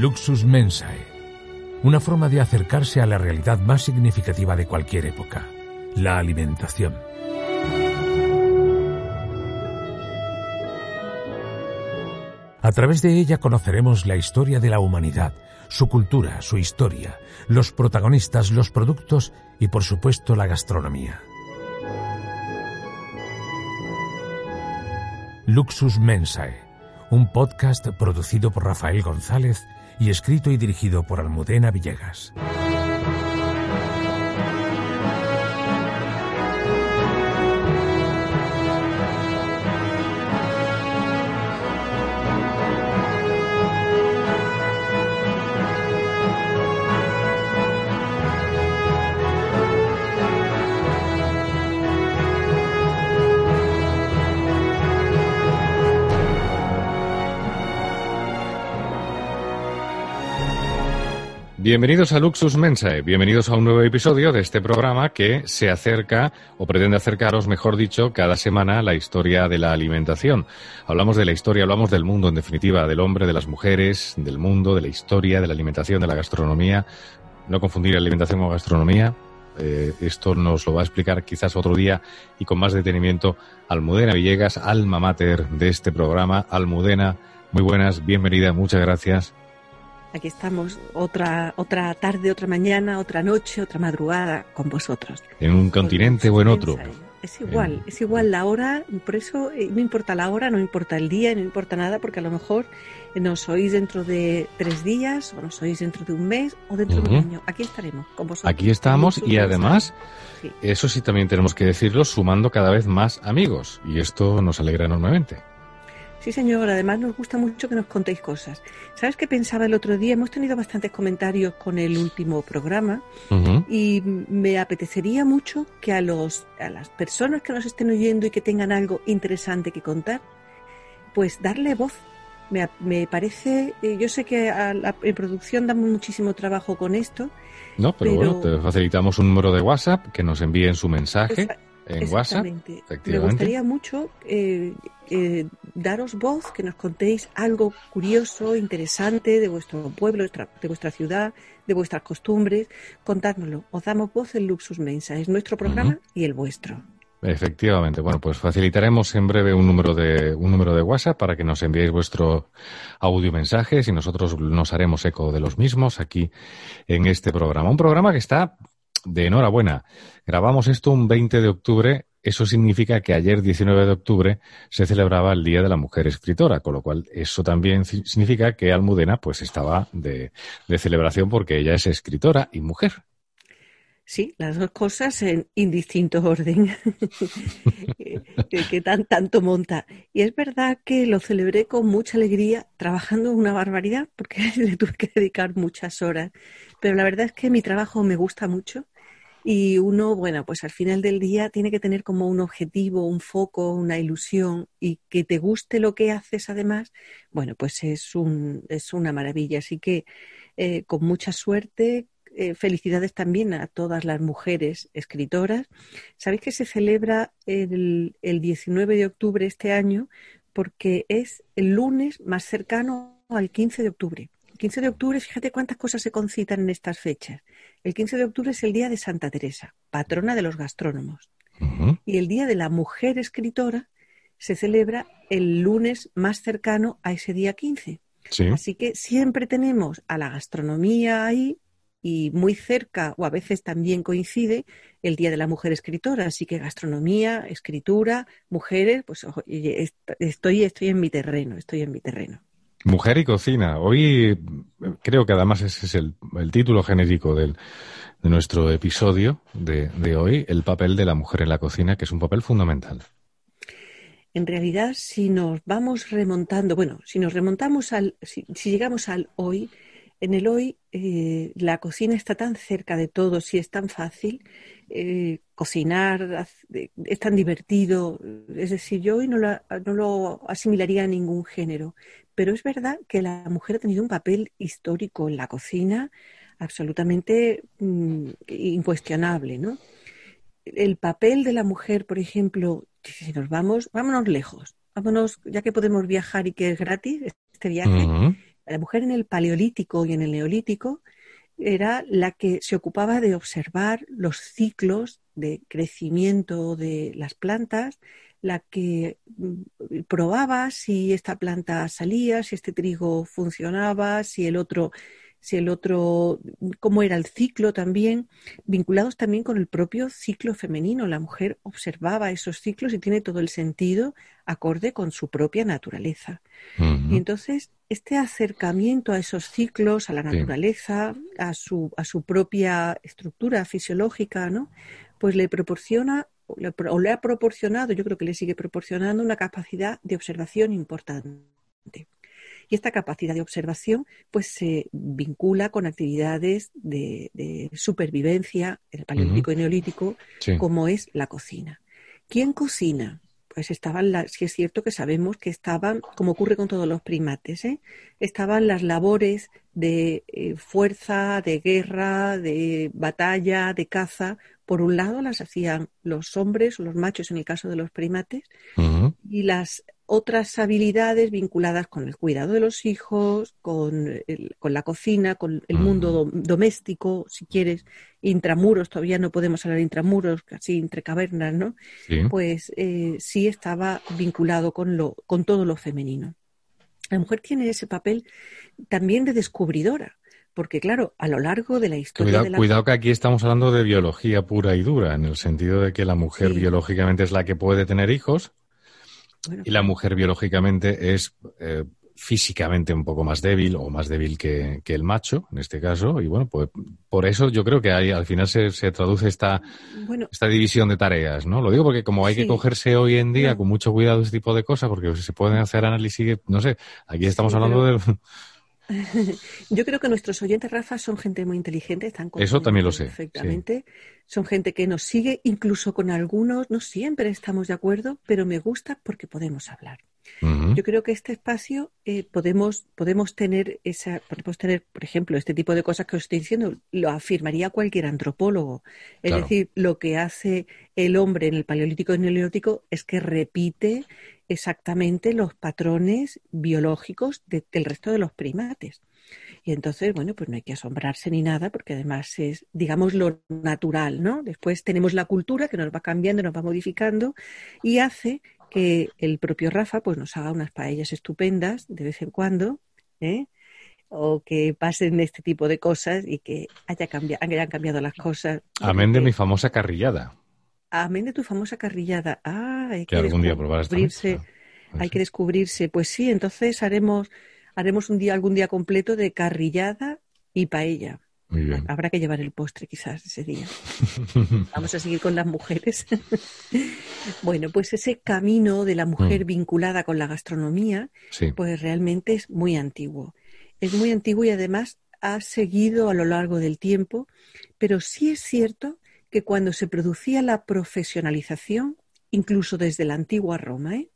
Luxus Mensae, una forma de acercarse a la realidad más significativa de cualquier época, la alimentación. A través de ella conoceremos la historia de la humanidad, su cultura, su historia, los protagonistas, los productos y por supuesto la gastronomía. Luxus Mensae, un podcast producido por Rafael González y escrito y dirigido por Almudena Villegas. Bienvenidos a Luxus Mensae, bienvenidos a un nuevo episodio de este programa que se acerca o pretende acercaros, mejor dicho, cada semana a la historia de la alimentación. Hablamos de la historia, hablamos del mundo, en definitiva, del hombre, de las mujeres, del mundo, de la historia, de la alimentación, de la gastronomía. No confundir alimentación con gastronomía. Eh, esto nos lo va a explicar quizás otro día y con más detenimiento Almudena Villegas, alma mater de este programa. Almudena, muy buenas, bienvenida, muchas gracias. Aquí estamos otra otra tarde, otra mañana, otra noche, otra madrugada con vosotros. En un continente o en otro. Es igual, es igual la hora, por eso eh, no importa la hora, no importa el día, no importa nada, porque a lo mejor nos oís dentro de tres días, o nos oís dentro de un mes, o dentro de un año. Aquí estaremos con vosotros. Aquí estamos y además, sí. eso sí también tenemos que decirlo, sumando cada vez más amigos. Y esto nos alegra enormemente. Sí, señor. Además, nos gusta mucho que nos contéis cosas. ¿Sabes qué pensaba el otro día? Hemos tenido bastantes comentarios con el último programa uh -huh. y me apetecería mucho que a, los, a las personas que nos estén oyendo y que tengan algo interesante que contar, pues darle voz. Me, me parece, eh, yo sé que a la, en producción damos muchísimo trabajo con esto. No, pero, pero... bueno, te facilitamos un número de WhatsApp que nos envíen su mensaje. En WhatsApp. Me gustaría mucho eh, eh, daros voz, que nos contéis algo curioso, interesante de vuestro pueblo, de vuestra ciudad, de vuestras costumbres. Contádnoslo. Os damos voz en Luxus Mensa. Es nuestro programa uh -huh. y el vuestro. Efectivamente. Bueno, pues facilitaremos en breve un número de un número de WhatsApp para que nos enviéis vuestro audio mensajes y nosotros nos haremos eco de los mismos aquí en este programa. Un programa que está de enhorabuena. Grabamos esto un 20 de octubre. Eso significa que ayer, 19 de octubre, se celebraba el Día de la Mujer Escritora, con lo cual eso también significa que Almudena pues estaba de, celebración porque ella es escritora y mujer. Sí, las dos cosas en indistinto orden que, que tan, tanto monta. Y es verdad que lo celebré con mucha alegría, trabajando una barbaridad, porque le tuve que dedicar muchas horas. Pero la verdad es que mi trabajo me gusta mucho y uno, bueno, pues al final del día tiene que tener como un objetivo, un foco, una ilusión y que te guste lo que haces además, bueno, pues es, un, es una maravilla. Así que eh, con mucha suerte, eh, felicidades también a todas las mujeres escritoras. Sabéis que se celebra el, el 19 de octubre este año porque es el lunes más cercano al 15 de octubre. El 15 de octubre, fíjate cuántas cosas se concitan en estas fechas. El 15 de octubre es el día de Santa Teresa, patrona de los gastrónomos. Uh -huh. Y el día de la mujer escritora se celebra el lunes más cercano a ese día 15. Sí. Así que siempre tenemos a la gastronomía ahí y muy cerca, o a veces también coincide, el Día de la Mujer Escritora. Así que gastronomía, escritura, mujeres, pues oye, estoy, estoy en mi terreno, estoy en mi terreno. Mujer y cocina. Hoy creo que además ese es el, el título genérico del, de nuestro episodio de, de hoy, el papel de la mujer en la cocina, que es un papel fundamental. En realidad, si nos vamos remontando, bueno, si nos remontamos al, si, si llegamos al hoy, En el hoy, eh, la cocina está tan cerca de todos y es tan fácil eh, cocinar, es tan divertido. Es decir, yo hoy no, no lo asimilaría a ningún género, pero es verdad que la mujer ha tenido un papel histórico en la cocina absolutamente mm, incuestionable, ¿no? El papel de la mujer, por ejemplo, si nos vamos, vámonos lejos, vámonos, ya que podemos viajar y que es gratis este viaje, la mujer en el paleolítico y en el neolítico era la que se ocupaba de observar los ciclos de crecimiento de las plantas, la que mm, probaba si esta planta salía, si este trigo funcionaba, si el otro si el otro, cómo era el ciclo también, vinculados también con el propio ciclo femenino. La mujer observaba esos ciclos y tiene todo el sentido acorde con su propia naturaleza. Y entonces, este acercamiento a esos ciclos, a la naturaleza, a, su, a su propia estructura fisiológica, ¿no? Pues le proporciona o le ha proporcionado, yo creo que le sigue proporcionando una capacidad de observación importante. Y esta capacidad de observación pues se vincula con actividades de, supervivencia en el paleolítico y neolítico, como es la cocina. ¿Quién cocina? Pues estaban las, si es cierto que sabemos que estaban, como ocurre con todos los primates, ¿eh? estaban las labores de eh, fuerza, de guerra, de batalla, de caza. Por un lado las hacían los hombres o los machos en el caso de los primates, y las otras habilidades vinculadas con el cuidado de los hijos, con, con la cocina, con el mundo doméstico, si quieres, intramuros, todavía no podemos hablar de intramuros, casi entre cavernas, ¿no? Pues eh, sí estaba vinculado con, lo, con todo lo femenino. La mujer tiene ese papel también de descubridora, porque claro, a lo largo de la historia... Cuidado, de la... cuidado que aquí estamos hablando de biología pura y dura, en el sentido de que la mujer biológicamente es la que puede tener hijos, y la mujer biológicamente es eh, físicamente un poco más débil o más débil que, el macho, en este caso. Y bueno, pues por eso yo creo que hay, al final se, se traduce esta, esta división de tareas, ¿no? Lo digo porque como hay que cogerse hoy en día con mucho cuidado este tipo de cosas, porque se pueden hacer análisis, no sé, aquí estamos hablando de... Yo creo que nuestros oyentes, Rafa, son gente muy inteligente, están Eso también lo sé. Perfectamente. Son gente que nos sigue, incluso con algunos, no siempre estamos de acuerdo, pero me gusta porque podemos hablar. Yo creo que este espacio eh, podemos, podemos tener esa, podemos tener, por ejemplo, este tipo de cosas que os estoy diciendo, lo afirmaría cualquier antropólogo. Es decir, lo que hace el hombre en el paleolítico y en el neolítico es que repite exactamente los patrones biológicos del resto de los primates. Y entonces, bueno, pues no hay que asombrarse ni nada, porque además es, digamos, lo natural, ¿no? Después tenemos la cultura que nos va cambiando, nos va modificando y hace que el propio Rafa pues nos haga unas paellas estupendas de vez en cuando, ¿eh? o que pasen este tipo de cosas y que haya hayan cambiado las cosas. Amén de mi famosa carrillada. Amén de tu famosa carrillada. Ah, hay que, algún día descubrirse. Hay que descubrirse. Pues sí, entonces haremos, haremos un día, algún día completo de carrillada y paella. Muy bien. Habrá que llevar el postre quizás ese día. Vamos a seguir con las mujeres. bueno, pues ese camino de la mujer mm. vinculada con la gastronomía, pues realmente es muy antiguo. Es muy antiguo y además ha seguido a lo largo del tiempo, pero sí es cierto que cuando se producía la profesionalización, incluso desde la antigua Roma, ¿eh?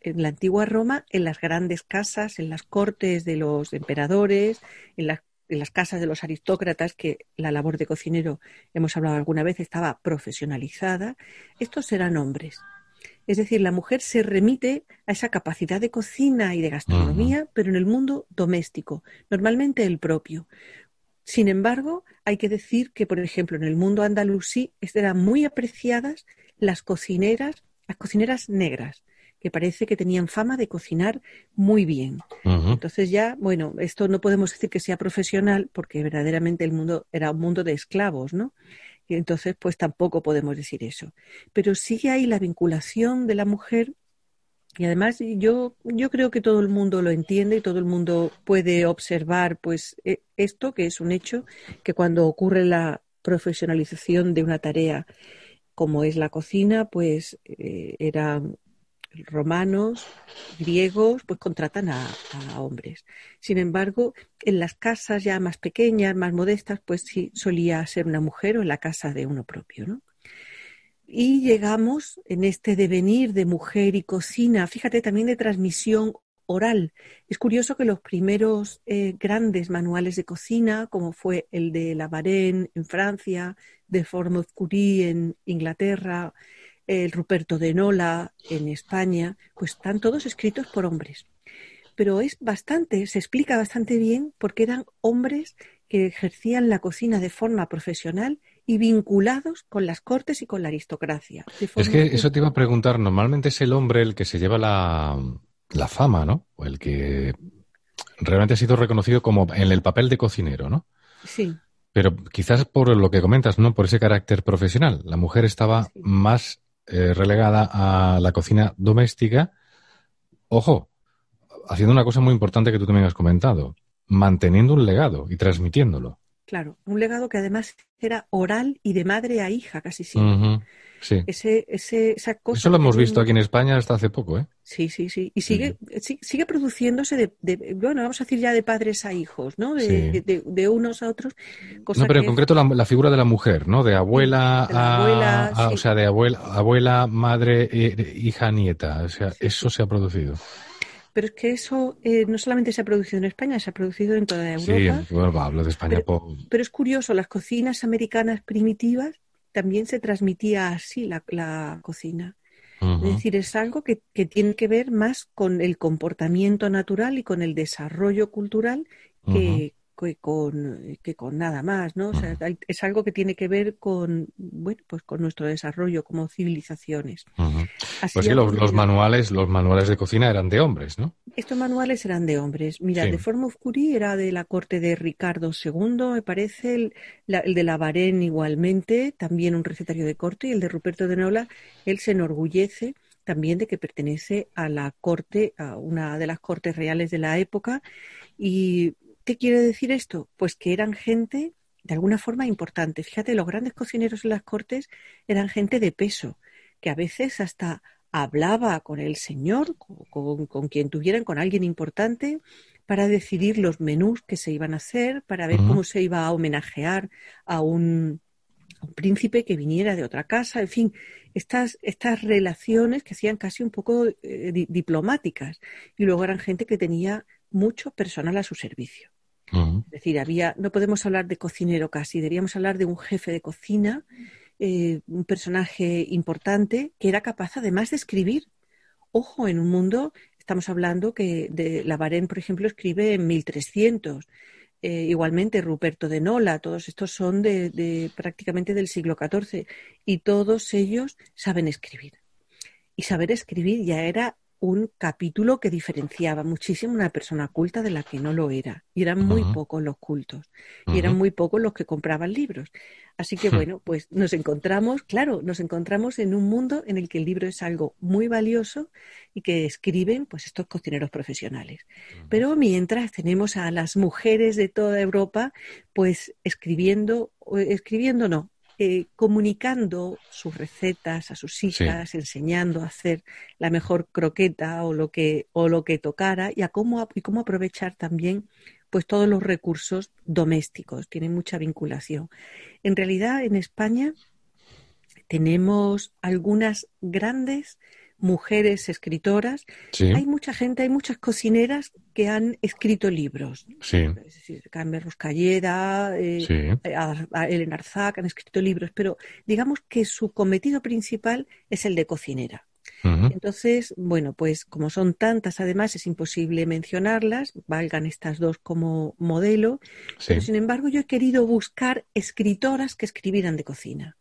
en la antigua Roma, en las grandes casas, en las cortes de los emperadores, en, en, las casas de los aristócratas, que la labor de cocinero, hemos hablado alguna vez, estaba profesionalizada, estos eran hombres. Es decir, la mujer se remite a esa capacidad de cocina y de gastronomía, pero en el mundo doméstico, normalmente el propio. Sin embargo, hay que decir que, por ejemplo, en el mundo andalusí eran muy apreciadas las cocineras, las cocineras negras, que parece que tenían fama de cocinar muy bien. Entonces ya, bueno, esto no podemos decir que sea profesional porque verdaderamente el mundo era un mundo de esclavos, ¿no? Y entonces, pues tampoco podemos decir eso. Pero sigue ahí la vinculación de la mujer y además yo, yo creo que todo el mundo lo entiende y todo el mundo puede observar pues e, esto, que es un hecho, que cuando ocurre la profesionalización de una tarea como es la cocina, pues eh, era romanos, griegos, pues contratan a, a, hombres. Sin embargo, en las casas ya más pequeñas, más modestas, pues sí solía ser una mujer o en la casa de uno propio, ¿no? Y llegamos en este devenir de mujer y cocina, fíjate también de transmisión oral. Es curioso que los primeros eh, grandes manuales de cocina, como fue el de La Varenne en Francia, de Formos Curie en Inglaterra, el Ruperto de Nola en España, pues están todos escritos por hombres. Pero es bastante, se explica bastante bien porque eran hombres que ejercían la cocina de forma profesional y vinculados con las cortes y con la aristocracia. Es que eso te iba a preguntar, normalmente es el hombre el que se lleva la, la fama, ¿no? O el que realmente ha sido reconocido como en el papel de cocinero, ¿no? Sí. Pero quizás por lo que comentas, ¿no? Por ese carácter profesional. La mujer estaba sí. más eh, relegada a la cocina doméstica. Ojo, haciendo una cosa muy importante que tú también has comentado, manteniendo un legado y transmitiéndolo. Claro, un legado que además era oral y de madre a hija casi siempre. Uh -huh. Sí. Ese, ese, esa cosa Eso lo hemos visto aquí en España hasta hace poco, ¿eh? Sí, sí, sí. Y sigue, sí. sigue produciéndose de, de, bueno, vamos a decir ya de padres a hijos, ¿no? De, Sí. de, de unos a otros. Cosa No, pero en concreto la, la figura de la mujer, ¿no? De abuela a, abuela, a- sí. o sea, de abuela, abuela, madre, eh, hija, nieta. O sea, eso se ha producido. Pero es que eso eh, no solamente se ha producido en España, se ha producido en toda Sí, Europa. bueno, hablo de España. Pero- Pero es curioso, las cocinas americanas primitivas también se transmitía así la, la cocina. Es decir, es algo que, que tiene que ver más con el comportamiento natural y con el desarrollo cultural que, que con, que con nada más, ¿no? O sea, es algo que tiene que ver con, bueno, pues con nuestro desarrollo como civilizaciones. Pues sí, los, manuales, los manuales de cocina eran de hombres, ¿no? Estos manuales eran de hombres. Mira, Sí. de Forme of Curie era de la corte de Ricardo II, me parece, el, la- el de la Varenne igualmente, también un recetario de corte, y el de Ruperto de Nola, él se enorgullece también de que pertenece a la corte, a una de las cortes reales de la época. ¿Y qué quiere decir esto? Pues que eran gente de alguna forma importante. Fíjate, los grandes cocineros en las cortes eran gente de peso, que a veces hasta hablaba con el señor, con, quien tuvieran, con alguien importante, para decidir los menús que se iban a hacer, para ver cómo se iba a homenajear a un, a un príncipe que viniera de otra casa, en fin, estas, estas relaciones que hacían casi un poco eh, di- diplomáticas. Y luego eran gente que tenía mucho personal a su servicio. Es decir, había, no podemos hablar de cocinero casi, deberíamos hablar de un jefe de cocina, eh, un personaje importante que era capaz además de escribir. Ojo, en un mundo, estamos hablando que de la Varenne, por ejemplo, escribe en 1300. Eh, igualmente Ruperto de Nola, todos estos son de, de prácticamente del siglo XIV y todos ellos saben escribir. Y saber escribir ya era un capítulo que diferenciaba muchísimo una persona culta de la que no lo era. Y eran muy pocos los cultos. Y eran muy pocos los que compraban libros. Así que Hmm. bueno, pues nos encontramos, claro, nos encontramos en un mundo en el que el libro es algo muy valioso y que escriben pues estos cocineros profesionales. Pero mientras tenemos a las mujeres de toda Europa pues escribiendo, escribiendo no, eh, comunicando sus recetas a sus hijas, enseñando a hacer la mejor croqueta o lo que, o lo que tocara y a cómo, y cómo aprovechar también pues todos los recursos domésticos, tienen mucha vinculación. En realidad, en España tenemos algunas grandes mujeres escritoras. Sí, Hay mucha gente, hay muchas cocineras que han escrito libros. sí, Es decir, Carmen Ruscalleda, eh, sí. a- a Elena Arzac han escrito libros, pero digamos que su cometido principal es el de cocinera. Entonces, bueno, pues como son tantas, además es imposible mencionarlas, valgan estas dos como modelo, Sí. pero sin embargo yo he querido buscar escritoras que escribieran de cocina,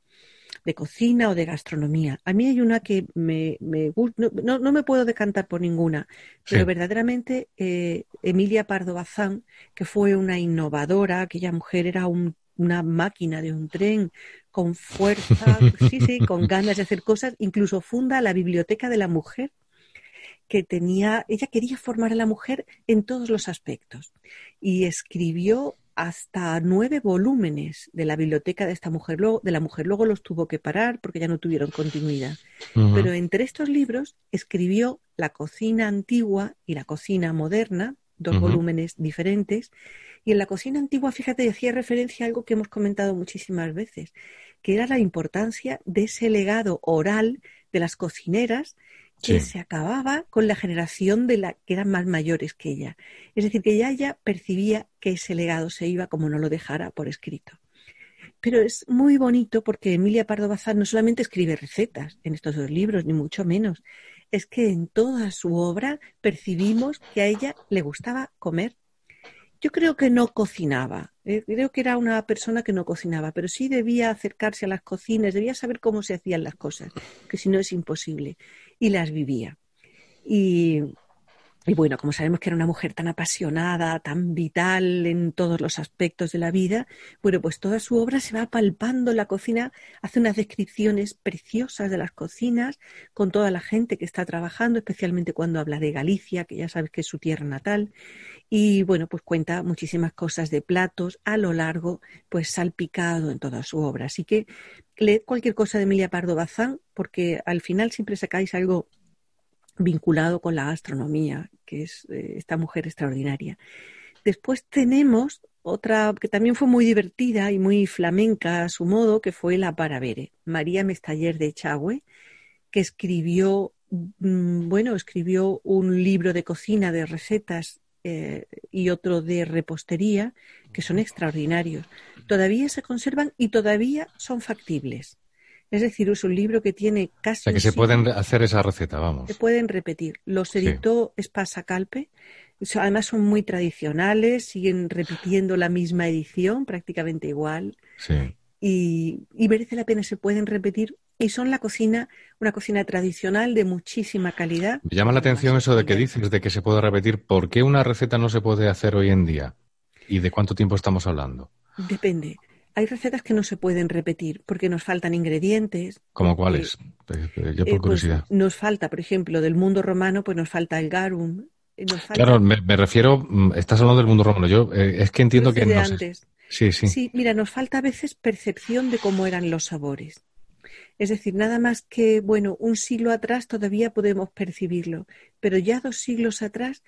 de cocina o de gastronomía. A mí hay una que me, me gusta, no, no me puedo decantar por ninguna, pero Sí. verdaderamente eh, Emilia Pardo Bazán, que fue una innovadora, aquella mujer era un- una máquina de un tren con fuerza, sí, sí, con ganas de hacer cosas, incluso funda la Biblioteca de la Mujer, que tenía, ella quería formar a la mujer en todos los aspectos y escribió hasta nueve volúmenes de la biblioteca de esta mujer, luego, de la mujer. Luego los tuvo que parar porque ya no tuvieron continuidad. Pero entre estos libros escribió La cocina antigua y la cocina moderna, dos volúmenes diferentes. Y en la cocina antigua, fíjate, hacía referencia a algo que hemos comentado muchísimas veces, que era la importancia de ese legado oral de las cocineras que se acababa con la generación de la que eran más mayores que ella. Es decir, que ya ella percibía que ese legado se iba como no lo dejara por escrito. Pero es muy bonito porque Emilia Pardo Bazán no solamente escribe recetas en estos dos libros, ni mucho menos. Es que en toda su obra percibimos que a ella le gustaba comer. Yo creo que no cocinaba, eh, creo que era una persona que no cocinaba, pero sí debía acercarse a las cocinas, debía saber cómo se hacían las cosas, que si no es imposible, y las vivía. Y, y bueno, como sabemos que era una mujer tan apasionada, tan vital en todos los aspectos de la vida, bueno, pues toda su obra se va palpando en la cocina, hace unas descripciones preciosas de las cocinas con toda la gente que está trabajando, especialmente cuando habla de Galicia, que ya sabes que es su tierra natal, y bueno, pues cuenta muchísimas cosas de platos a lo largo, pues salpicado en toda su obra. Así que leed cualquier cosa de Emilia Pardo Bazán, porque al final siempre sacáis algo vinculado con la gastronomía, que es eh, esta mujer extraordinaria. Después tenemos otra que también fue muy divertida y muy flamenca a su modo, que fue la Paravere, María Mestaller de Echagüe, que escribió, mm, bueno, escribió un libro de cocina de recetas eh, y otro de repostería, que son extraordinarios. Todavía se conservan y todavía son factibles. Es decir, es un libro que tiene O casi sea, que se pueden hacer esa receta, vamos. Se pueden repetir. Los Sí. editó Espasa Calpe. O Además son muy tradicionales, siguen repitiendo la misma edición, prácticamente igual. Sí. Y, y merece la pena, se pueden repetir. Y son la cocina, una cocina tradicional de muchísima calidad. Me llama la atención eso de que dices de que se puede repetir. ¿Por qué una receta no se puede hacer hoy en día? ¿Y de cuánto tiempo estamos hablando? Depende. Hay recetas que no se pueden repetir porque nos faltan ingredientes. ¿Como cuáles? Eh, eh, Yo eh, por pues, curiosidad. nos falta, por ejemplo, del mundo romano, pues nos falta el garum. eh, Nos falta Claro, me, me refiero, mm, estás hablando del mundo romano. Yo eh, es que entiendo que no sé. Sí, sí. Sí, mira, nos falta a veces percepción de cómo eran los sabores. Es decir, nada más que, bueno, un siglo atrás todavía podemos percibirlo, pero ya dos siglos atrás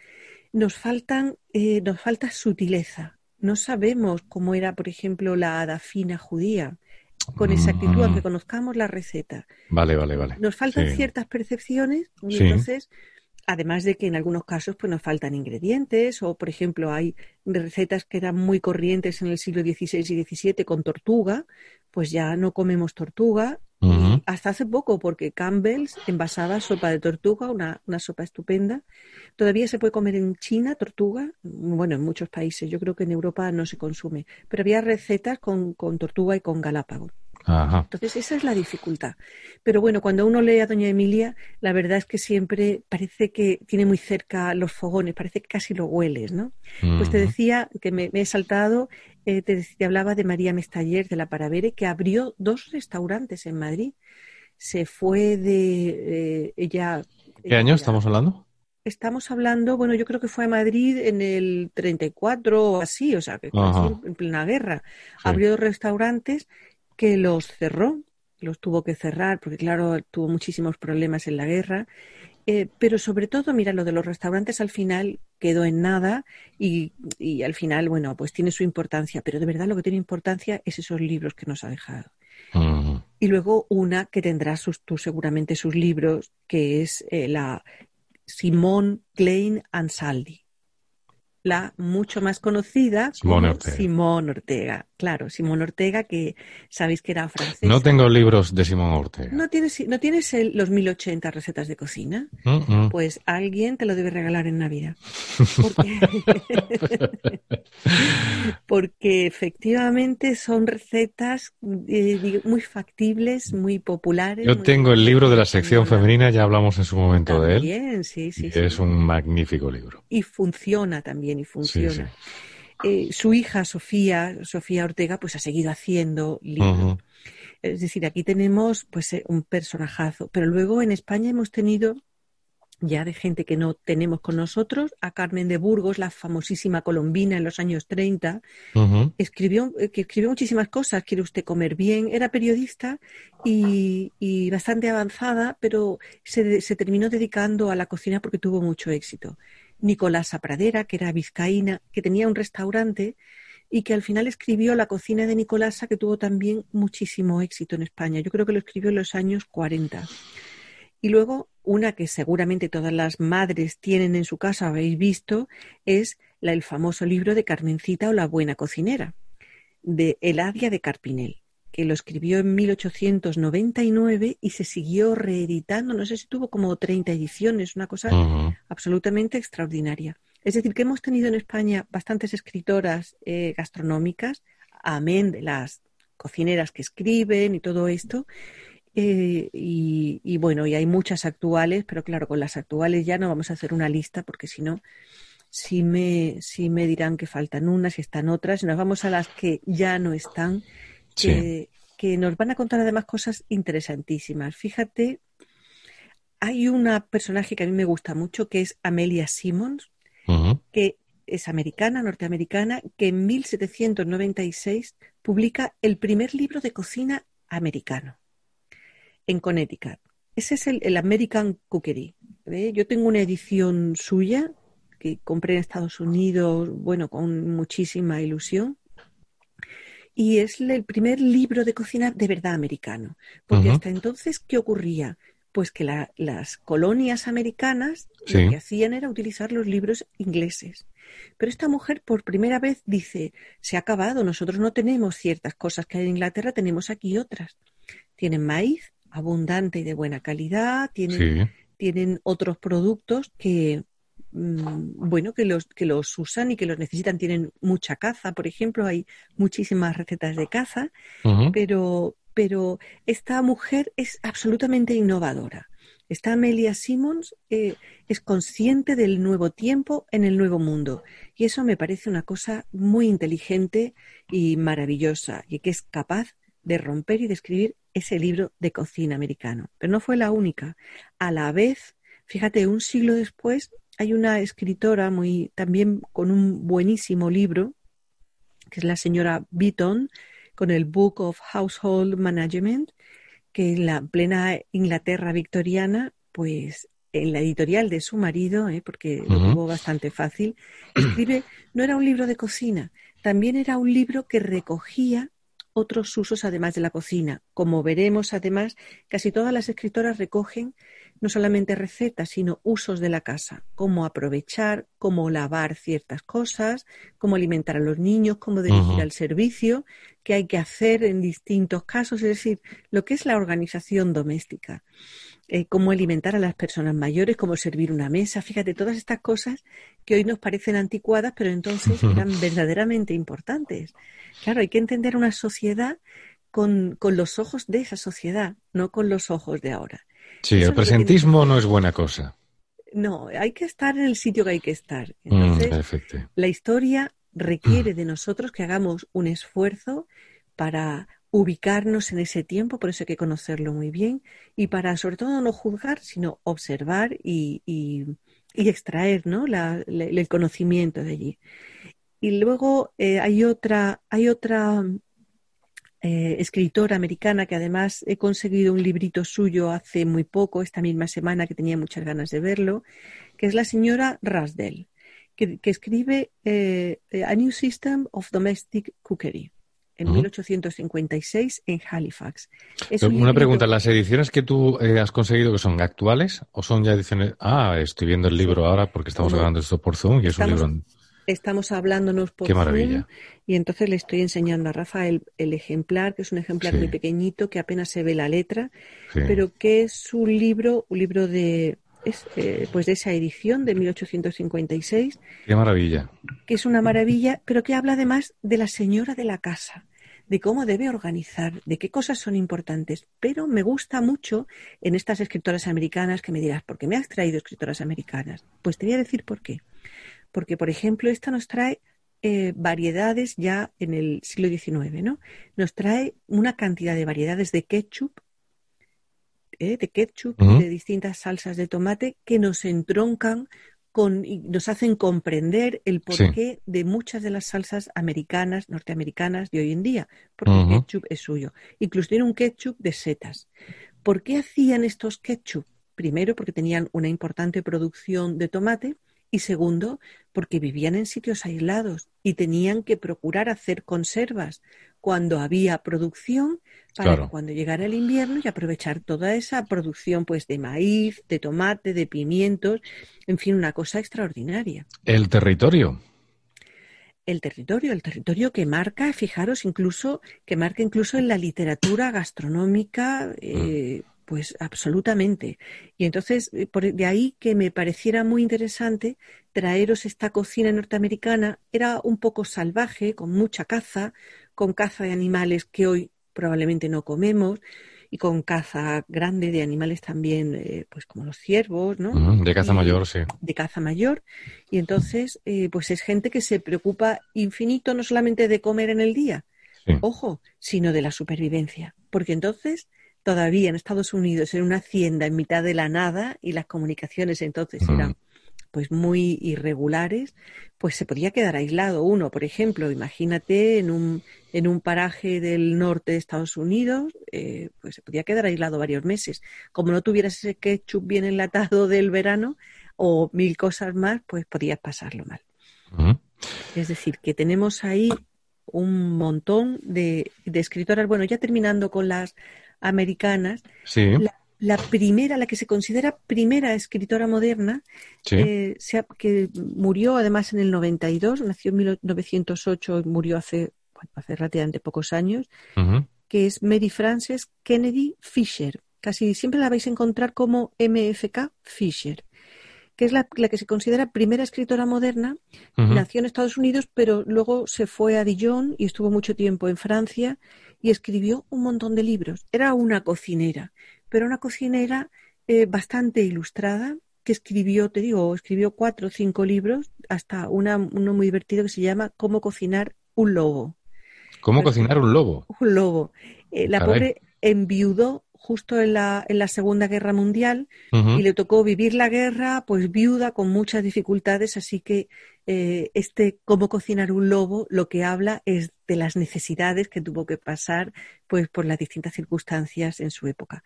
nos faltan, eh, nos falta sutileza. No sabemos cómo era, por ejemplo, la hada fina judía, con exactitud, Mm. aunque conozcamos la receta. Vale, vale, vale. Nos faltan Sí. ciertas percepciones y Sí. entonces, además de que en algunos casos pues nos faltan ingredientes o, por ejemplo, hay recetas que eran muy corrientes en el siglo XVI y XVII con tortuga, pues ya no comemos tortuga. hasta hace poco, porque Campbell's envasaba sopa de tortuga, una, una sopa estupenda. Todavía se puede comer en China tortuga, bueno, en muchos países, yo creo que en Europa no se consume, pero había recetas con, con tortuga y con galápagos. Ajá. Entonces, esa es la dificultad. Pero bueno, cuando uno lee a Doña Emilia, la verdad es que siempre parece que tiene muy cerca los fogones, parece que casi lo hueles, ¿no? Pues te decía que me, me he saltado, eh, te, hablaba de María Mestaller de la Paravere, que abrió dos restaurantes en Madrid. Se fue de eh, ella. ¿Qué ella año estamos hablando? Estamos hablando, bueno, yo creo que fue a Madrid en el 34 o así, o sea, que en plena guerra. Sí. Abrió restaurantes que los cerró, los tuvo que cerrar, porque claro, tuvo muchísimos problemas en la guerra. Eh, pero sobre todo, mira, lo de los restaurantes al final quedó en nada y, y al final, bueno, pues tiene su importancia, pero de verdad lo que tiene importancia es esos libros que nos ha dejado. Ujú. Y luego una que tendrás sus, tú seguramente sus libros, que es eh, la Simone Klein Ansaldi. La mucho más conocida Ortega. Simón Ortega. Claro, Simón Ortega, que sabéis que era francesa. No tengo libros de Simón Ortega. ¿No tienes, ¿no tienes el- los 1080 recetas de cocina? Pues alguien te lo debe regalar en Navidad. Porque, porque efectivamente son recetas eh, muy factibles, muy populares. Yo muy tengo el libro de la sección femenina, ya hablamos en su momento de él. También, sí, sí. es un magnífico libro. Y funciona también, y funciona. Sí, Eh, su hija Sofía, Sofía Ortega, pues ha seguido haciendo libros. Es decir, aquí tenemos pues eh, un personajazo, pero luego en España hemos tenido ya de gente que no tenemos con nosotros, a Carmen de Burgos, la famosísima colombina en los años 30, Ujú. escribió, eh, que escribió muchísimas cosas, quiere usted comer bien, era periodista y, y bastante avanzada, pero se, se terminó dedicando a la cocina porque tuvo mucho éxito. Nicolasa Pradera, que era vizcaína, que tenía un restaurante y que al final escribió La cocina de Nicolasa, que tuvo también muchísimo éxito en España. Yo creo que lo escribió en los años 40. Y luego, una que seguramente todas las madres tienen en su casa, habéis visto, es la- el famoso libro de Carmencita o la buena cocinera, de Eladia de Carpinel, que lo escribió en 1899 y se siguió reeditando, no sé si tuvo como 30 ediciones, una cosa absolutamente extraordinaria. Es decir, que hemos tenido en España bastantes escritoras eh, gastronómicas, amén de las cocineras que escriben y todo esto. eh, y, y bueno, y hay muchas actuales, pero claro, con las actuales ya no vamos a hacer una lista porque si no, sí me, sí me dirán que faltan unas y están otras. Y nos vamos a las que ya no están, Sí. que, que nos van a contar además cosas interesantísimas. Fíjate, hay una personaje que a mí me gusta mucho que es Amelia Simmons, que es americana, norteamericana, que en 1796 publica el primer libro de cocina americano en Connecticut. Ese es el, el American Cookery. Yo tengo una edición suya que compré en Estados Unidos, bueno, con muchísima ilusión. Y es el primer libro de cocina de verdad americano. Porque hasta entonces, ¿qué ocurría? Pues que la- las colonias americanas Sí. lo que hacían era utilizar los libros ingleses. Pero esta mujer por primera vez dice, se ha acabado, nosotros no tenemos ciertas cosas que hay en Inglaterra, tenemos aquí otras. Tienen maíz abundante y de buena calidad, tienen, Sí. tienen otros productos que, bueno, que los, que los usan y que los necesitan. Tienen mucha caza, por ejemplo, hay muchísimas recetas de caza, pero, pero esta mujer es absolutamente innovadora. Esta Amelia Simmons eh, es consciente del nuevo tiempo en el nuevo mundo. Y eso me parece una cosa muy inteligente y maravillosa, y que es capaz de romper y de escribir ese libro de cocina americano. Pero no fue la única. A la vez, fíjate, un siglo después hay una escritora muy también con un buenísimo libro, que es la señora Beaton, con el Book of Household Management, que en la plena Inglaterra victoriana, pues en la editorial de su marido, ¿eh? porque lo tuvo bastante fácil, escribe, no era un libro de cocina, también era un libro que recogía otros usos además de la cocina. Como veremos, además, casi todas las escritoras recogen no solamente recetas, sino usos de la casa, cómo aprovechar, cómo lavar ciertas cosas, cómo alimentar a los niños, cómo dirigir al servicio, qué hay que hacer en distintos casos, es decir, lo que es la organización doméstica, eh, cómo alimentar a las personas mayores, cómo servir una mesa, fíjate, todas estas cosas que hoy nos parecen anticuadas, pero entonces eran verdaderamente importantes. Claro, hay que entender una sociedad con, con los ojos de esa sociedad, no con los ojos de ahora. Sí, Eso el presentismo no es buena cosa. No, hay que estar en el sitio que hay que estar. Mm, Entonces, la historia requiere de nosotros que hagamos un esfuerzo para ubicarnos en ese tiempo, por eso hay que conocerlo muy bien, y para sobre todo no juzgar, sino observar y, y- y extraer ¿no? la- la- el conocimiento de allí. Y luego eh, hay otra, hay otra eh, escritora americana que además he conseguido un librito suyo hace muy poco, esta misma semana que tenía muchas ganas de verlo, que es la señora Rasdell, que, que escribe eh, A New System of Domestic Cookery en Ujú. 1856 en Halifax. Es Una un pregunta, ¿las ediciones que tú eh, has conseguido que son actuales o son ya ediciones? Ah, estoy viendo el libro ahora porque estamos No. grabando esto por Zoom y es un Estamos- libro... Estamos hablándonos por Qué Zoom maravilla. y entonces le estoy enseñando a Rafael el ejemplar, que es un ejemplar Sí. muy pequeñito que apenas se ve la letra, Sí. pero que es un libro, un libro de es, eh, pues de esa edición de 1856, Qué maravilla. que es una maravilla, pero que habla además de la señora de la casa, de cómo debe organizar, de qué cosas son importantes. Pero me gusta mucho en estas escritoras americanas que me dirás, ¿por qué me has traído escritoras americanas? Pues te voy a decir por qué. Porque, por ejemplo, esta nos trae eh, variedades ya en el siglo XIX, ¿no? Nos trae una cantidad de variedades de ketchup eh, de ketchup, de distintas salsas de tomate que nos entroncan con, y nos hacen comprender el Sí. porqué de muchas de las salsas americanas, norteamericanas de hoy en día, porque el ketchup es suyo. Incluso tiene un ketchup de setas. ¿Por qué hacían estos ketchup? Primero, porque tenían una importante producción de tomate y segundo, porque vivían en sitios aislados y tenían que procurar hacer conservas cuando había producción para Claro. que cuando llegara el invierno y aprovechar toda esa producción pues de maíz, de tomate, de pimientos, en fin, una cosa extraordinaria. El territorio. El territorio, el territorio que marca, fijaros, incluso, que marca incluso en la literatura gastronómica, eh, pues absolutamente. Y entonces, eh, por de ahí que me pareciera muy interesante traeros esta cocina norteamericana, era un poco salvaje, con mucha caza, con caza de animales que hoy probablemente no comemos, y con caza grande de animales también, eh, pues como los ciervos, ¿no? De caza Y- mayor, sí. de caza mayor y entonces eh, pues es gente que se preocupa infinito no solamente de comer en el día, Sí. ojo, sino de la supervivencia, porque entonces todavía en Estados Unidos en una hacienda en mitad de la nada y las comunicaciones entonces eran pues muy irregulares, pues se podía quedar aislado uno, por ejemplo, imagínate en un, en un paraje del norte de Estados Unidos, eh, pues se podía quedar aislado varios meses. Como no tuvieras ese ketchup bien enlatado del verano o mil cosas más, pues podías pasarlo mal. Es decir, que tenemos ahí un montón de, de escritoras. Bueno, ya terminando con las americanas, Sí, la, la primera, la que se considera primera escritora moderna, sí. eh, se que murió además en el 92, nació en 1908 y murió hace, bueno, hace relativamente pocos años, que es Mary Frances Kennedy Fisher. Casi siempre la vais a encontrar como MFK Fisher, que es la, la que se considera primera escritora moderna. Nació en Estados Unidos, pero luego se fue a Dijon y estuvo mucho tiempo en Francia y escribió un montón de libros. Era una cocinera, pero una cocinera eh, bastante ilustrada que escribió, te digo, escribió cuatro o cinco libros, hasta una, uno muy divertido que se llama Cómo cocinar un lobo. ¿Cómo Pero- cocinar un lobo? Un lobo. Eh, la Caray. pobre enviudó justo en la, en la Segunda Guerra Mundial y le tocó vivir la guerra, pues viuda, con muchas dificultades, así que eh, este cómo cocinar un lobo lo que habla es de las necesidades que tuvo que pasar pues por las distintas circunstancias en su época.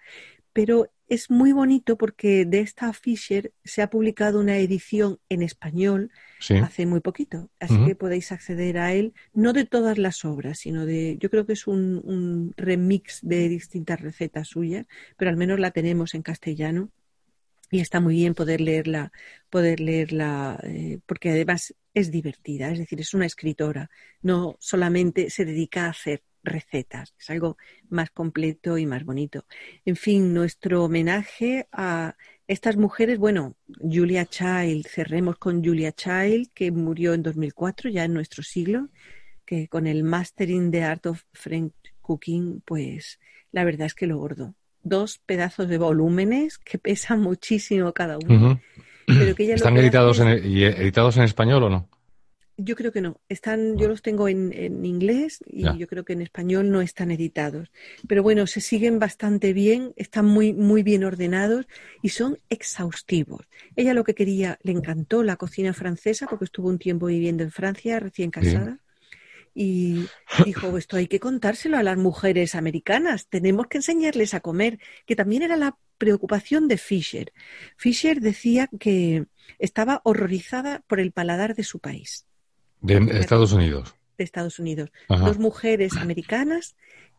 Pero es muy bonito porque de esta Fisher se ha publicado una edición en español Sí. hace muy poquito, así que podéis acceder a él, no de todas las obras, sino de, yo creo que es un, un remix de distintas recetas suyas, pero al menos la tenemos en castellano y está muy bien poder leerla, poder leerla, eh, porque además es divertida, es decir, es una escritora, no solamente se dedica a hacer recetas, es algo más completo y más bonito. En fin, nuestro homenaje a estas mujeres, bueno, Julia Child, cerremos con Julia Child, que murió en 2004, ya en nuestro siglo, que con el Mastering the Art of French Cooking, pues la verdad es que lo gordo. Dos pedazos de volúmenes que pesan muchísimo cada uno, Ujú. pero que ella lo ¿Están editados hace en, es- y editados en español o no? Yo creo que no. Están, yo los tengo en, en inglés y Ya. yo creo que en español no están editados. Pero bueno, se siguen bastante bien, están muy, muy bien ordenados y son exhaustivos. Ella lo que quería, le encantó la cocina francesa porque estuvo un tiempo viviendo en Francia, recién casada. Y dijo, esto hay que contárselo a las mujeres americanas, tenemos que enseñarles a comer, que también era la preocupación de Fisher. Fisher decía que estaba horrorizada por el paladar de su país De Estados Unidos. de Estados Unidos. Ajá. Dos mujeres americanas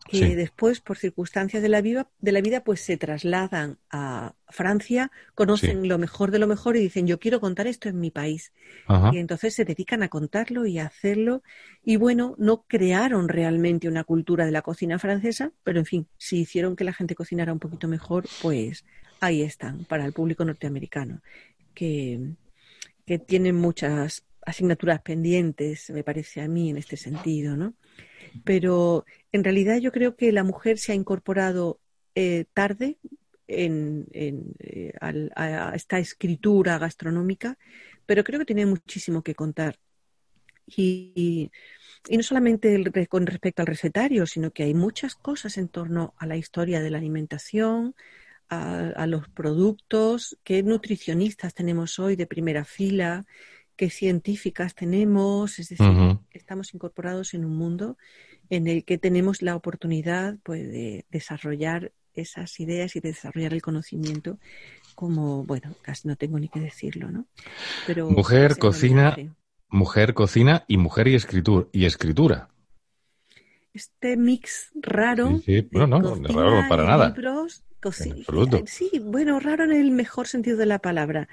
que Sí. después, por circunstancias de la, vida, de la vida, pues se trasladan a Francia, conocen lo mejor de lo mejor y dicen, yo quiero contar esto en mi país. Ajá. Y entonces se dedican a contarlo y a hacerlo. Y bueno, no crearon realmente una cultura de la cocina francesa, pero en fin, si hicieron que la gente cocinara un poquito mejor, pues ahí están, para el público norteamericano, que, que tienen muchas asignaturas pendientes, me parece a mí, en este sentido, ¿no? Pero en realidad yo creo que la mujer se ha incorporado eh, tarde en, en, eh, al- a, esta escritura gastronómica, pero creo que tiene muchísimo que contar. Y, y- y no solamente el con respecto al recetario, sino que hay muchas cosas en torno a la historia de la alimentación, a, a los productos, qué nutricionistas tenemos hoy de primera fila, qué científicas tenemos, es decir, Ujú. estamos incorporados en un mundo en el que tenemos la oportunidad pues, de desarrollar esas ideas y de desarrollar el conocimiento como, bueno, casi no tengo ni que decirlo, ¿no? Pero Mujer, es cocina. Mujer, cocina y mujer y escritura. Y escritura. Este mix raro Sí, sí. Bueno, no, no, cocina, raro para nada. libros, En absoluto. Sí, bueno, raro en el mejor sentido de la palabra.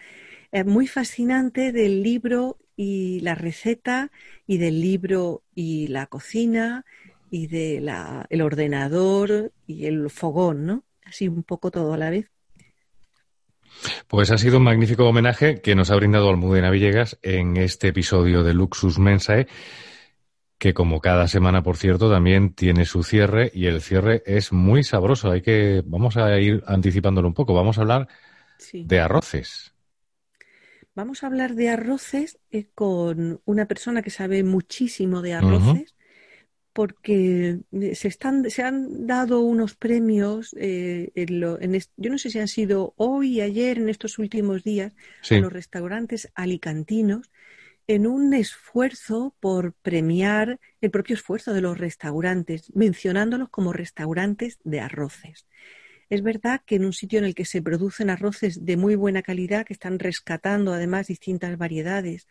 Eh, muy fascinante del libro y la receta, y del libro y la cocina, y del el ordenador y el fogón, ¿no? Así un poco todo a la vez. Pues ha sido un magnífico homenaje que nos ha brindado Almudena Villegas en este episodio de Luxus Mensae, que como cada semana, por cierto, también tiene su cierre y el cierre es muy sabroso. Hay que, vamos a ir anticipándolo un poco. Vamos a hablar Sí. de arroces. Vamos a hablar de arroces eh, con una persona que sabe muchísimo de arroces, porque eh, se están, se han dado unos premios, eh, en lo- en yo no sé si han sido hoy, ayer, en estos últimos días, Sí. a los restaurantes alicantinos, en un esfuerzo por premiar el propio esfuerzo de los restaurantes, mencionándolos como restaurantes de arroces. Es verdad que en un sitio en el que se producen arroces de muy buena calidad, que están rescatando además distintas variedades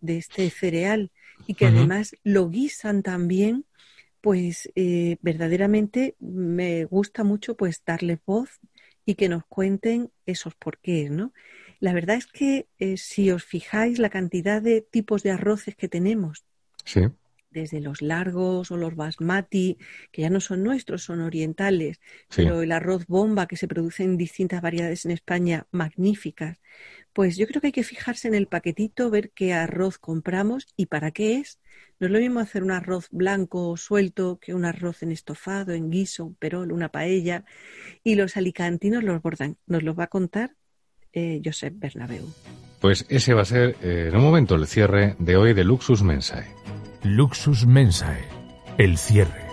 de este cereal y que además lo guisan también, pues eh, verdaderamente me gusta mucho pues darle voz y que nos cuenten esos porqués, ¿no? La verdad es que eh, si os fijáis la cantidad de tipos de arroces que tenemos, Sí. Desde los largos o los basmati, que ya no son nuestros, son orientales, Sí. pero el arroz bomba que se produce en distintas variedades en España, magníficas. Pues yo creo que hay que fijarse en el paquetito, ver qué arroz compramos y para qué es. No es lo mismo hacer un arroz blanco o suelto que un arroz en estofado, en guiso, un perol, una paella. Y los alicantinos los bordan. Nos los va a contar eh, Josep Bernabeu. Pues ese va a ser eh, en un momento el cierre de hoy de Luxus Mensae. Luxus Mensae, el cierre.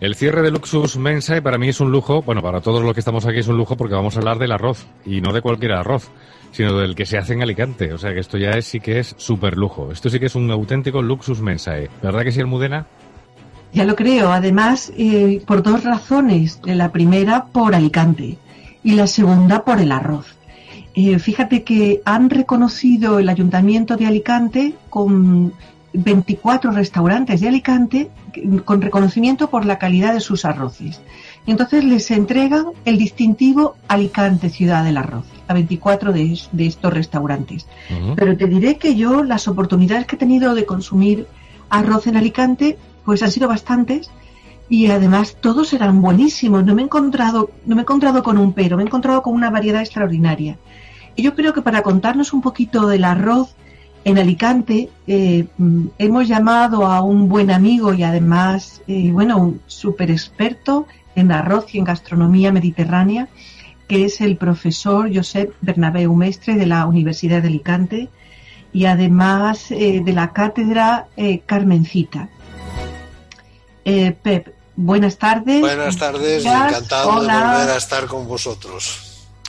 El cierre de Luxus Mensae para mí es un lujo, bueno, para todos los que estamos aquí es un lujo porque vamos a hablar del arroz y no de cualquier arroz, sino del que se hace en Alicante. O sea que esto ya es, sí que es súper lujo. Esto sí que es un auténtico Luxus Mensae. ¿Verdad que sí, Almudena? Ya lo creo, además, eh, por dos razones. La primera, por Alicante y la segunda, por el arroz. Eh, fíjate que han reconocido el Ayuntamiento de Alicante con 24 restaurantes de Alicante con reconocimiento por la calidad de sus arroces. Y entonces les entregan el distintivo Alicante Ciudad del Arroz a 24 de, es- de estos restaurantes. Pero te diré que yo las oportunidades que he tenido de consumir arroz en Alicante, pues han sido bastantes y además todos eran buenísimos. No me he encontrado, no me he encontrado con un pero, me he encontrado con una variedad extraordinaria. Y yo creo que para contarnos un poquito del arroz en Alicante, eh, mm, hemos llamado a un buen amigo y además, eh, bueno, un súper experto en arroz y en gastronomía mediterránea, que es el profesor Josep Bernabeu Mestre de la Universidad de Alicante y además eh, de la cátedra Carmencita. Pep, buenas tardes. Buenas tardes encantado Hola. de volver a estar con vosotros.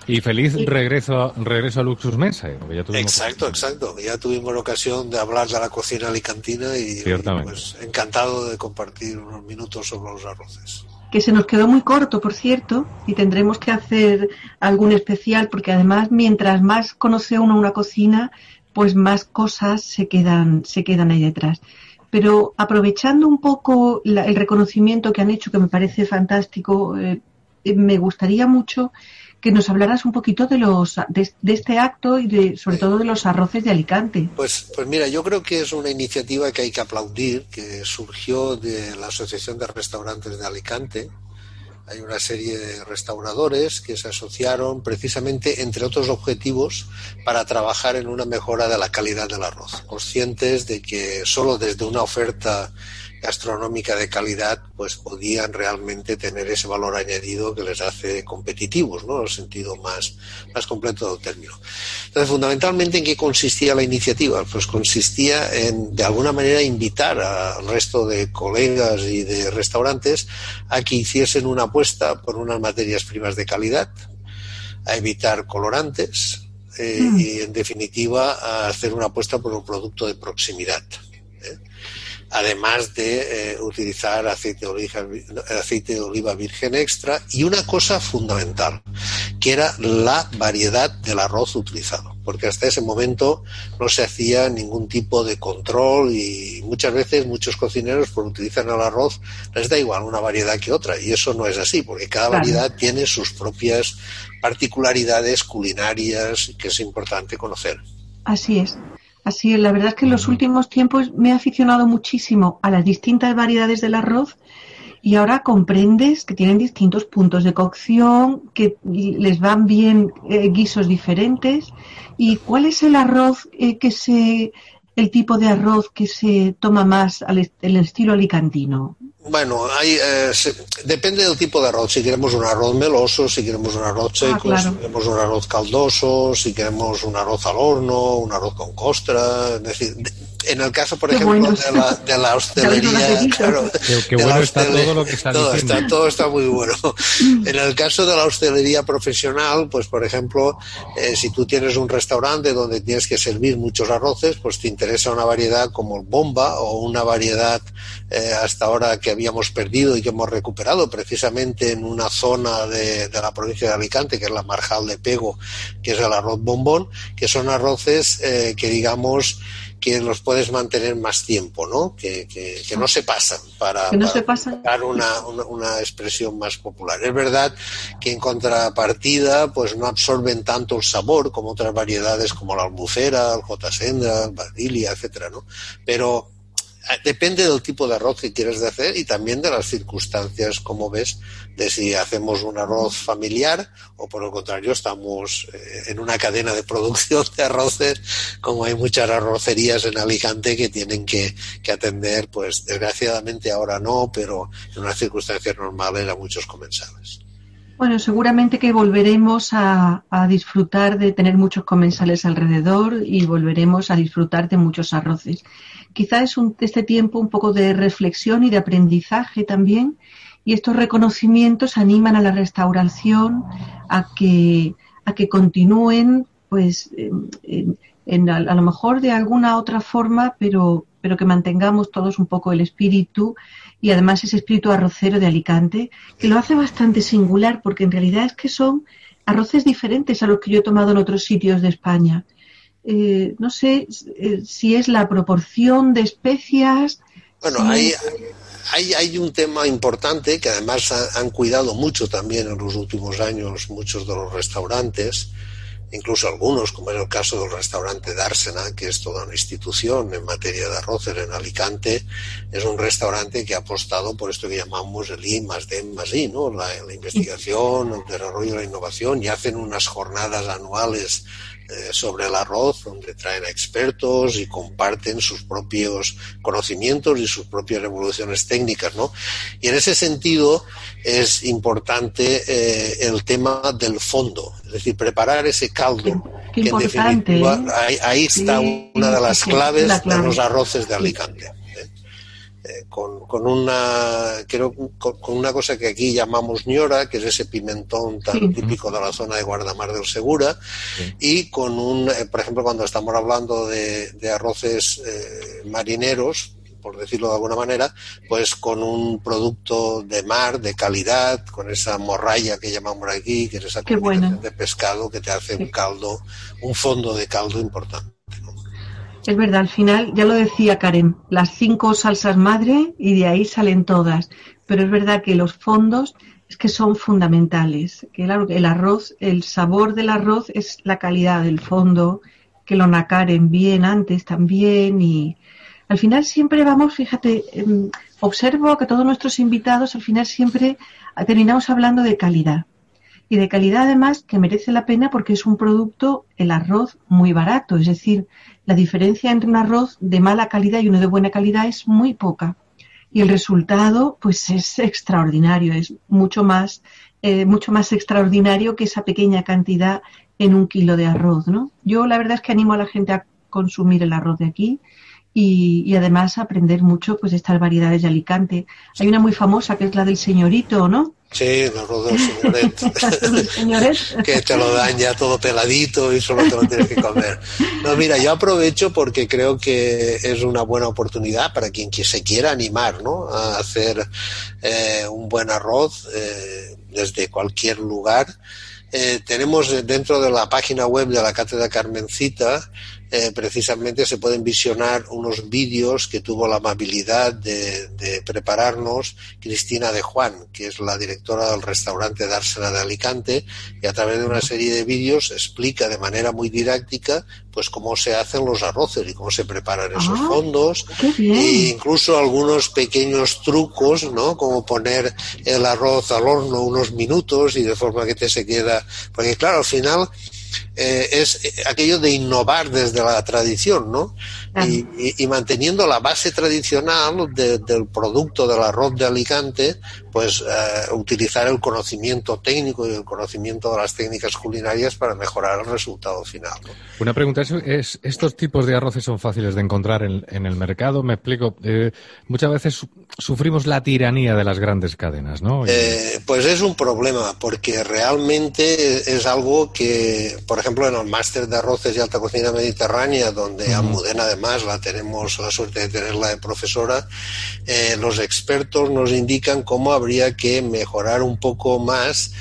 Y feliz Y- regreso a, regreso a Luxus Mensae. porque ya tuvimos- Exacto, exacto. Ya tuvimos la ocasión de hablar de la cocina alicantina y, Ciertamente. pues encantado de compartir unos minutos sobre los arroces. que se nos quedó muy corto, por cierto, y tendremos que hacer algún especial, porque además mientras más conoce uno una cocina, pues más cosas se quedan, se quedan ahí detrás. Pero aprovechando un poco la- el reconocimiento que han hecho, que me parece fantástico, eh, eh, me gustaría mucho que nos hablaras un poquito de los de, este acto y de sobre todo de los arroces de Alicante. Pues, pues mira, yo creo que es una iniciativa que hay que aplaudir, que surgió de la Asociación de Restaurantes de Alicante. Hay una serie de restauradores que se asociaron precisamente, entre otros objetivos, para trabajar en una mejora de la calidad del arroz, conscientes de que solo desde una oferta gastronómica de calidad, pues podían realmente tener ese valor añadido que les hace competitivos, ¿no? En el sentido más, más completo del término. Entonces, fundamentalmente, ¿en qué consistía la iniciativa? Pues consistía en, de alguna manera, invitar al resto de colegas y de restaurantes a que hiciesen una apuesta por unas materias primas de calidad, a evitar colorantes, eh, mm. y en definitiva a hacer una apuesta por un producto de proximidad además de eh, utilizar aceite de, oliva, aceite de oliva virgen extra y una cosa fundamental, que era la variedad del arroz utilizado, porque hasta ese momento no se hacía ningún tipo de control y muchas veces muchos cocineros por utilizan el arroz les da igual una variedad que otra y eso no es así, porque cada variedad tiene sus propias particularidades culinarias que es importante conocer. Así es. Así la verdad es que en los últimos tiempos me he aficionado muchísimo a las distintas variedades del arroz y ahora comprendes que tienen distintos puntos de cocción, que les van bien eh, guisos diferentes. ¿Y cuál es el arroz eh, que se, el tipo de arroz que se toma más al el estilo alicantino? Bueno, hay, eh, depende del tipo de arroz. Si queremos un arroz meloso, si queremos un arroz ah, seco, si queremos un arroz caldoso, si queremos un arroz al horno, un arroz con costra. Es decir, en el caso, por ejemplo, de, la, de, la, hostelería, claro, qué, bueno está todo lo que está todo Está, todo está muy bueno. En el caso de la hostelería profesional, pues por ejemplo, eh, si tú tienes un restaurante donde tienes que servir muchos arroces, pues te interesa una variedad como el bomba o una variedad eh, hasta ahora que habíamos perdido y que hemos recuperado precisamente en una zona de, de, la provincia de Alicante, que es la Marjal de Pego, que es el arroz bombón, que son arroces eh, que digamos que los puedes mantener más tiempo, ¿no? Que, que, que no se pasan para, no dar una, una, una, expresión más popular. Es verdad que en contrapartida, pues no absorben tanto el sabor como otras variedades como la albufera, el j sendra, el vanilia, etcétera, ¿no? Pero depende del tipo de arroz que quieres hacer y también de las circunstancias, como ves, de si hacemos un arroz familiar o por el contrario estamos eh, en una cadena de producción de arroces, como hay muchas arrocerías en Alicante que tienen que, que atender, pues desgraciadamente ahora no, pero en unas circunstancias normales a muchos comensales. Bueno, seguramente que volveremos a, a, disfrutar de tener muchos comensales alrededor y volveremos a disfrutar de muchos arroces. Quizá es un, este tiempo un poco de reflexión y de aprendizaje también y estos reconocimientos animan a la restauración a que, a que continúen pues en, a, a, lo mejor de alguna otra forma, pero, pero que mantengamos todos un poco el espíritu y además ese espíritu arrocero de Alicante, que lo hace bastante singular porque en realidad es que son arroces diferentes a los que yo he tomado en otros sitios de España. Eh, no sé eh, si es la proporción de especias. Bueno, si hay, hay, hay, un tema importante que además han cuidado mucho también en los últimos años muchos de los restaurantes, incluso algunos, como es el caso del restaurante Dársena, que es toda una institución en materia de arroces en Alicante, es un restaurante que ha apostado por esto que llamamos el I más D más I, ¿no? la, la investigación, el desarrollo y la innovación, y hacen unas jornadas anuales sobre el arroz, donde traen a expertos y comparten sus propios conocimientos y sus propias revoluciones técnicas, ¿no? Y en ese sentido es importante eh, el tema del fondo, es decir, preparar ese caldo. Qué, que en definitiva, ¿eh? ahí, está una de las claves la clave. de los arroces de Alicante. Eh, con, con, una creo con, con, una cosa que aquí llamamos ñora, que es ese pimentón tan sí. típico de la zona de Guardamar del Segura, sí. y con un, eh, por ejemplo, cuando estamos hablando de, de arroces eh, marineros, por decirlo de alguna manera, pues con un producto de mar, de calidad, con esa morralla que llamamos aquí, que es esa combinación de pescado que te hace un caldo, un fondo de caldo importante. Es verdad, al final, ya lo decía Karen, las cinco salsas madre y de ahí salen todas. Pero es verdad que los fondos es que son fundamentales. Que claro, el arroz, el sabor del arroz es la calidad del fondo, que lo nacaren bien antes también y al final siempre vamos, fíjate, eh, observo que todos nuestros invitados al final siempre terminamos hablando de calidad. Y de calidad además que merece la pena porque es un producto, el arroz, muy barato. Es decir, la diferencia entre un arroz de mala calidad y uno de buena calidad es muy poca. y el resultado pues es extraordinario, es mucho más, eh, mucho más extraordinario que esa pequeña cantidad en un kilo de arroz, ¿no? Yo la verdad es que animo a la gente a consumir el arroz de aquí y, y además aprender mucho pues de estas variedades de Alicante. Hay una muy famosa que es la del señorito, ¿no? Sí, arroz del señoret. Señores, que te lo dan ya todo peladito y solo te lo tienes que comer. No, mira, yo aprovecho porque creo que es una buena oportunidad para quien se quiera animar ¿no? a hacer eh, un buen arroz eh, desde cualquier lugar. Eh, tenemos dentro de la página web de la Cátedra Carmencita eh, precisamente se pueden visionar unos vídeos que tuvo la amabilidad de, de, prepararnos Cristina de Juan, que es la directora del restaurante Dársena de Alicante, y a través de una serie de vídeos explica de manera muy didáctica pues cómo se hacen los arroces y cómo se preparan esos Ah, fondos, e incluso algunos pequeños trucos, ¿no? Como poner el arroz al horno unos minutos y de forma que te se queda, porque claro, al final eh, es eh, aquello de innovar desde la tradición, ¿no? Claro. Y, y- y manteniendo la base tradicional de- del producto del arroz de Alicante, pues eh, utilizar el conocimiento técnico y el conocimiento de las técnicas culinarias para mejorar el resultado final. ¿no? Una pregunta, ¿es, es- estos tipos de arroces son fáciles de encontrar en, en el mercado? Me explico. eh, muchas veces su- sufrimos la tiranía de las grandes cadenas, ¿no? Y- Eh, pues es un problema, porque realmente es algo que, por ejemplo, en el máster de arroces y alta cocina mediterránea, donde Almudena además la tenemos la suerte de tenerla de profesora, eh, los expertos nos indican cómo habría que mejorar un poco más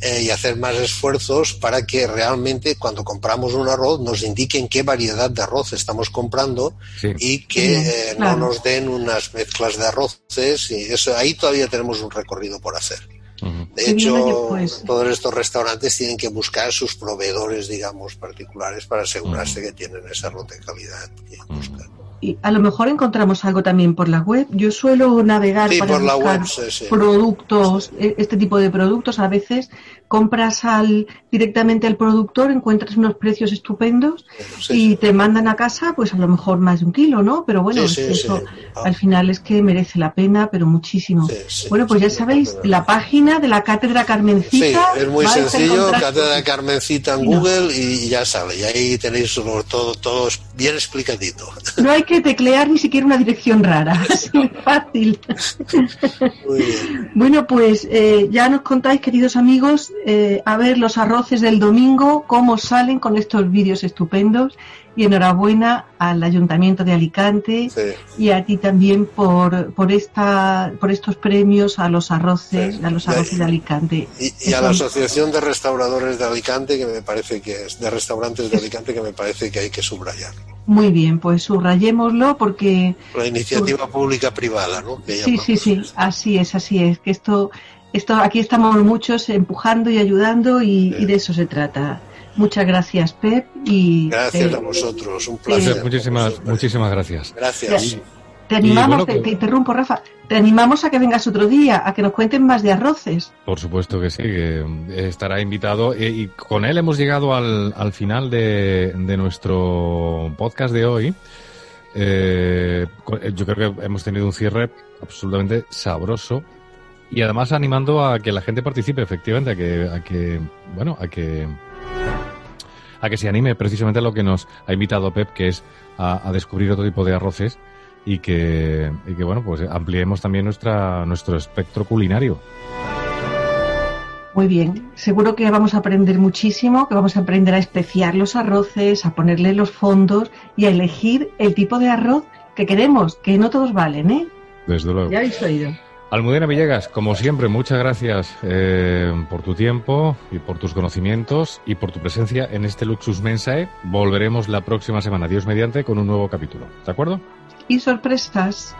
eh, y hacer más esfuerzos para que realmente cuando compramos un arroz nos indiquen qué variedad de arroz estamos comprando Sí. y que eh, claro. no nos den unas mezclas de arroces y eso ahí todavía tenemos un recorrido por hacer. De hecho, todos estos restaurantes tienen que buscar sus proveedores, digamos, particulares para asegurarse que tienen ese arroz de calidad que buscan. Y a lo mejor encontramos algo también por la web. Yo suelo navegar Sí, para por la buscar web, sí, sí. productos, e- este tipo de productos. A veces compras al directamente al productor, encuentras unos precios estupendos Sí, y te mandan a casa, pues a lo mejor más de un kilo, ¿no? Pero bueno, Sí, es eso. Ah. al final es que merece la pena, pero muchísimo. Bueno, pues ya sabéis, la página de la Cátedra Sí, Carmencita. es muy sencillo, Cátedra Carmencita en. Google y ya sale. Y ahí tenéis todo, todo bien explicadito. No hay que teclear ni siquiera una dirección rara, es muy fácil. Muy bien. Bueno, pues eh, ya nos contáis, queridos amigos, eh, a ver los arroces del domingo, cómo salen con estos vídeos estupendos. Y enhorabuena al Ayuntamiento de Alicante Sí. y a ti también por, por, esta, por estos premios a los arroces, Sí. a los arroces de Alicante. Y, y a la Asociación de Restauradores de Alicante, que me parece que es, de restaurantes de Alicante, que me parece que hay que subrayar. Muy bien, pues subrayémoslo porque La iniciativa pública privada, ¿no? Que Sí, sí, sí, así es, así es. Que esto, esto, aquí estamos muchos empujando y ayudando y, Sí. y de eso se trata. Muchas gracias, Pep. Y Gracias eh, a vosotros, un Sí. placer. Muchísimas, muchísimas gracias. Gracias. te animamos, bueno, te, te interrumpo, Rafa, te animamos a que vengas otro día, a que nos cuenten más de arroces. Por supuesto que sí, que eh, estará invitado. Eh, Y con él hemos llegado al, al final de, de nuestro podcast de hoy. Eh, eh, yo creo que hemos tenido un cierre absolutamente sabroso y además animando a que la gente participe, efectivamente, a que, a que bueno, a que a que se anime precisamente a lo que nos ha invitado Pep, que es a, a descubrir otro tipo de arroces y que, y que bueno, pues ampliemos también nuestra, nuestro espectro culinario. Muy bien, seguro que vamos a aprender muchísimo, que vamos a aprender a especiar los arroces, a ponerle los fondos y a elegir el tipo de arroz que queremos, que no todos valen, ¿eh? Desde luego. Ya habéis oído. Almudena Villegas, como siempre, muchas gracias eh, por tu tiempo y por tus conocimientos y por tu presencia en este Luxus Mensae. Volveremos la próxima semana, Dios mediante, con un nuevo capítulo. ¿De acuerdo? Y sorpresas.